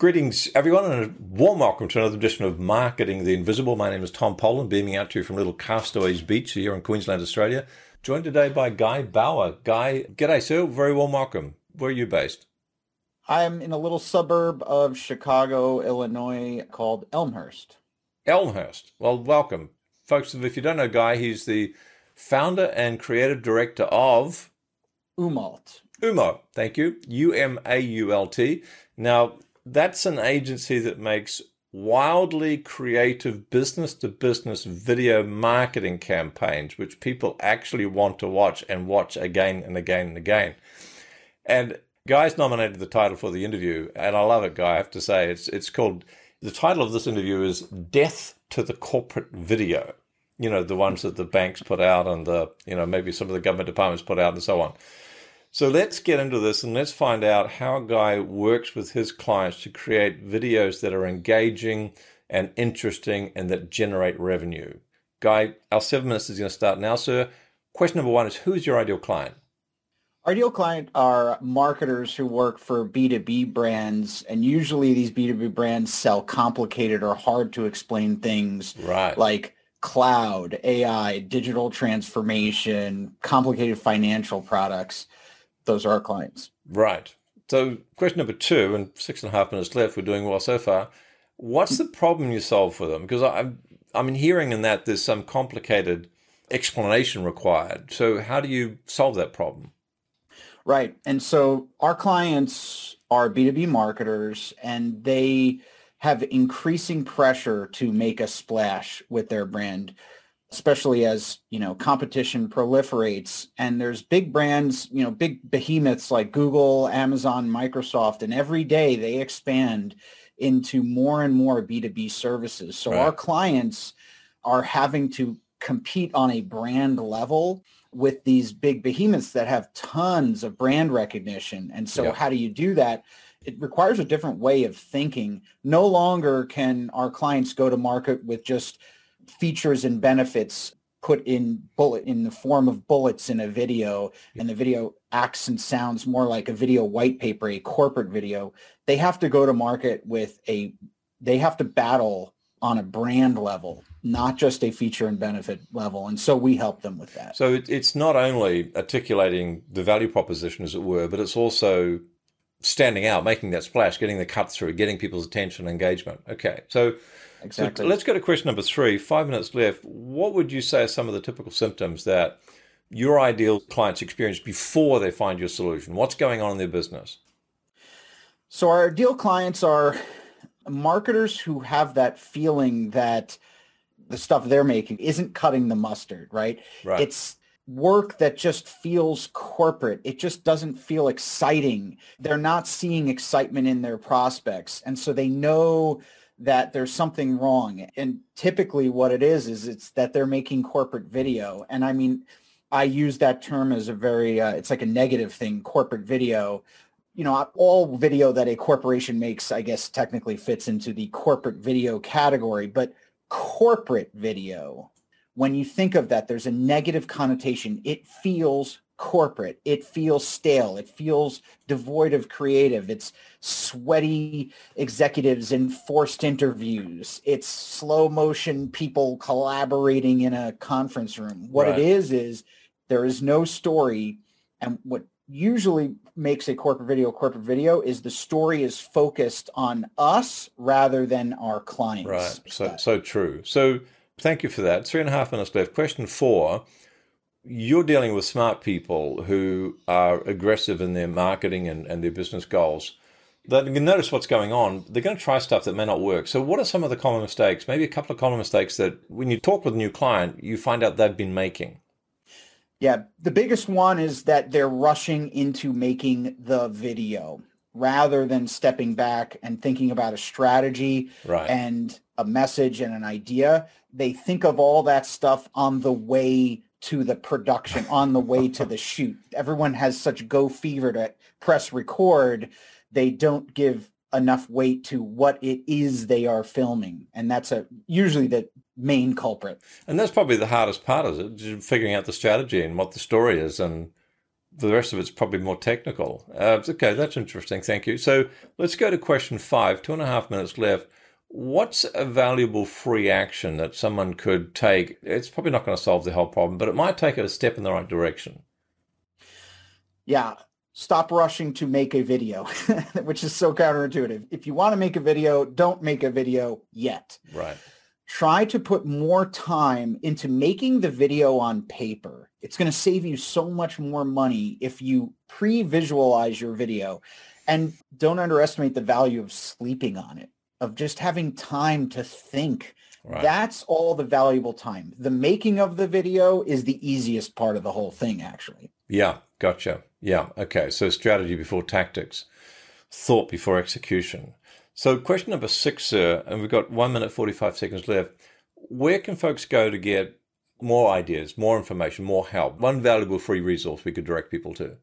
Greetings, everyone, and a warm welcome to another edition of Marketing the Invisible. My name is Tom Poland, beaming out to you from little Castaways Beach here in Queensland, Australia. Joined today by Guy Bauer. Guy, g'day, sir. Very warm welcome. Where are you based? I'm in a little suburb of Chicago, Illinois called Elmhurst. Elmhurst. Well, welcome. Folks, if you don't know Guy, he's the founder and creative director of Umalt. Umault, thank you. U M A U L T. Now, that's an agency that makes wildly creative business to business video marketing campaigns, which people actually want to watch and watch again and again and again. And Guy's nominated the title for the interview, and I love it, Guy. I have to say, it's it's called the title of this interview is "Death to the Corporate Video." You know, the ones that the banks put out and the you know maybe some of the government departments put out and so on. So let's get into this and let's find out how Guy works with his clients to create videos that are engaging and interesting and that generate revenue. Guy, our seven minutes is going to start now, sir. Question number one is who is your ideal client? Our Ideal client are marketers who work for B2B brands, and usually these B2B brands sell complicated or hard to explain things right. like cloud, AI, digital transformation, complicated financial products those are our clients. Right. So, question number two, and six and a half minutes left. We're doing well so far. What's the problem you solve for them? Because I'm I'm hearing in that there's some complicated explanation required. So, how do you solve that problem? Right. And so, our clients are B2B marketers, and they have increasing pressure to make a splash with their brand especially as you know competition proliferates. And there's big brands you know big behemoths like google amazon microsoft and every day they expand into more and more b2b services. So right. our clients are having to compete on a brand level with these big behemoths that have tons of brand recognition. And so yeah. how do you do that? It requires a different way of thinking. No longer can our clients go to market with just features and benefits put in bullet in the form of bullets in a video and the video acts and sounds more like a video white paper a corporate video they have to go to market with a they have to battle on a brand level not just a feature and benefit level and so we help them with that. So it's not only articulating the value proposition as it were but it's also standing out making that splash getting the cut through getting people's attention and engagement okay so Exactly. So let's go to question number three. Five minutes left. What would you say are some of the typical symptoms that your ideal clients experience before they find your solution? What's going on in their business? So our ideal clients are marketers who have that feeling that the stuff they're making isn't cutting the mustard, right? Right. It's work that just feels corporate. It just doesn't feel exciting. They're not seeing excitement in their prospects. And so they know that there's something wrong. And typically what it is, is it's that they're making corporate video. And I mean, I use that term as a very, uh, it's like a negative thing, corporate video. You know, all video that a corporation makes, I guess technically fits into the corporate video category, but corporate video, when you think of that, there's a negative connotation. It feels corporate. It feels stale. It feels devoid of creative. It's sweaty executives in forced interviews. It's slow motion people collaborating in a conference room. What right. it is is there is no story and what usually makes a corporate video corporate video is the story is focused on us rather than our clients. Right. So so true. So thank you for that. Three and a half minutes left. Question four you're dealing with smart people who are aggressive in their marketing and, and their business goals. They can notice what's going on. They're going to try stuff that may not work. So, what are some of the common mistakes? Maybe a couple of common mistakes that when you talk with a new client, you find out they've been making. Yeah, the biggest one is that they're rushing into making the video rather than stepping back and thinking about a strategy right. and a message and an idea. They think of all that stuff on the way to the production on the way to the shoot. Everyone has such go fever to press record. They don't give enough weight to what it is they are filming. And that's a usually the main culprit. And that's probably the hardest part, is it? Just figuring out the strategy and what the story is and the rest of it's probably more technical. Uh, okay, that's interesting. Thank you. So let's go to question five. Two and a half minutes left. What's a valuable free action that someone could take? It's probably not going to solve the whole problem, but it might take it a step in the right direction. Yeah. Stop rushing to make a video, which is so counterintuitive. If you want to make a video, don't make a video yet. Right. Try to put more time into making the video on paper. It's going to save you so much more money if you pre-visualize your video. And don't underestimate the value of sleeping on it of just having time to think. Right. That's all the valuable time. The making of the video is the easiest part of the whole thing, actually. Yeah, gotcha. Yeah, okay. So strategy before tactics, thought before execution. So question number six, sir, and we've got one minute, 45 seconds left. Where can folks go to get more ideas, more information, more help? One valuable free resource we could direct people to.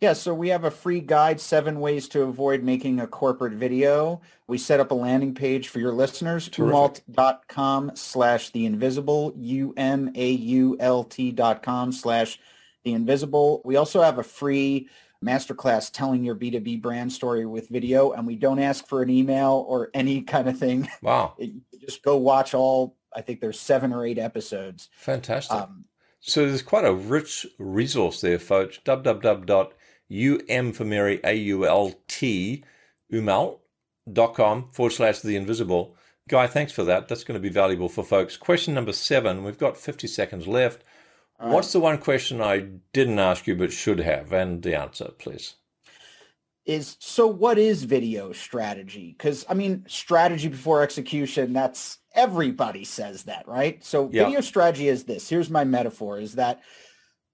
Yeah, so we have a free guide, seven ways to avoid making a corporate video. We set up a landing page for your listeners, umault.com slash the invisible, U-M-A-U-L-T dot com slash the invisible. We also have a free masterclass telling your B2B brand story with video, and we don't ask for an email or any kind of thing. Wow. just go watch all, I think there's seven or eight episodes. Fantastic. Um, so there's quite a rich resource there, folks. www U-M for Mary, A-U-L-T, umault.com forward slash the invisible. Guy, thanks for that. That's going to be valuable for folks. Question number seven. We've got 50 seconds left. What's the one question I didn't ask you but should have? And the answer, please. Is so what is video strategy? Because I mean, strategy before execution, that's everybody says that, right? So yeah. video strategy is this. Here's my metaphor is that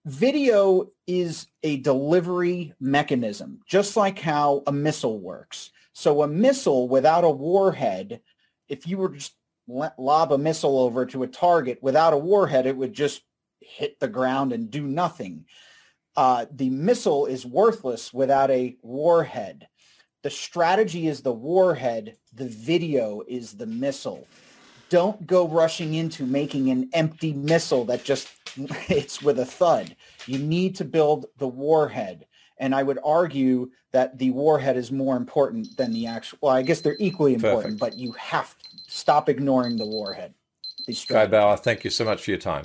video is a delivery mechanism, just like how a missile works. So a missile without a warhead, if you were just lob a missile over to a target without a warhead, it would just hit the ground and do nothing. Uh, the missile is worthless without a warhead. The strategy is the warhead. The video is the missile don't go rushing into making an empty missile that just hits with a thud. You need to build the warhead. And I would argue that the warhead is more important than the actual. Well, I guess they're equally important, Perfect. but you have to stop ignoring the warhead. Guy Bauer, thank you so much for your time.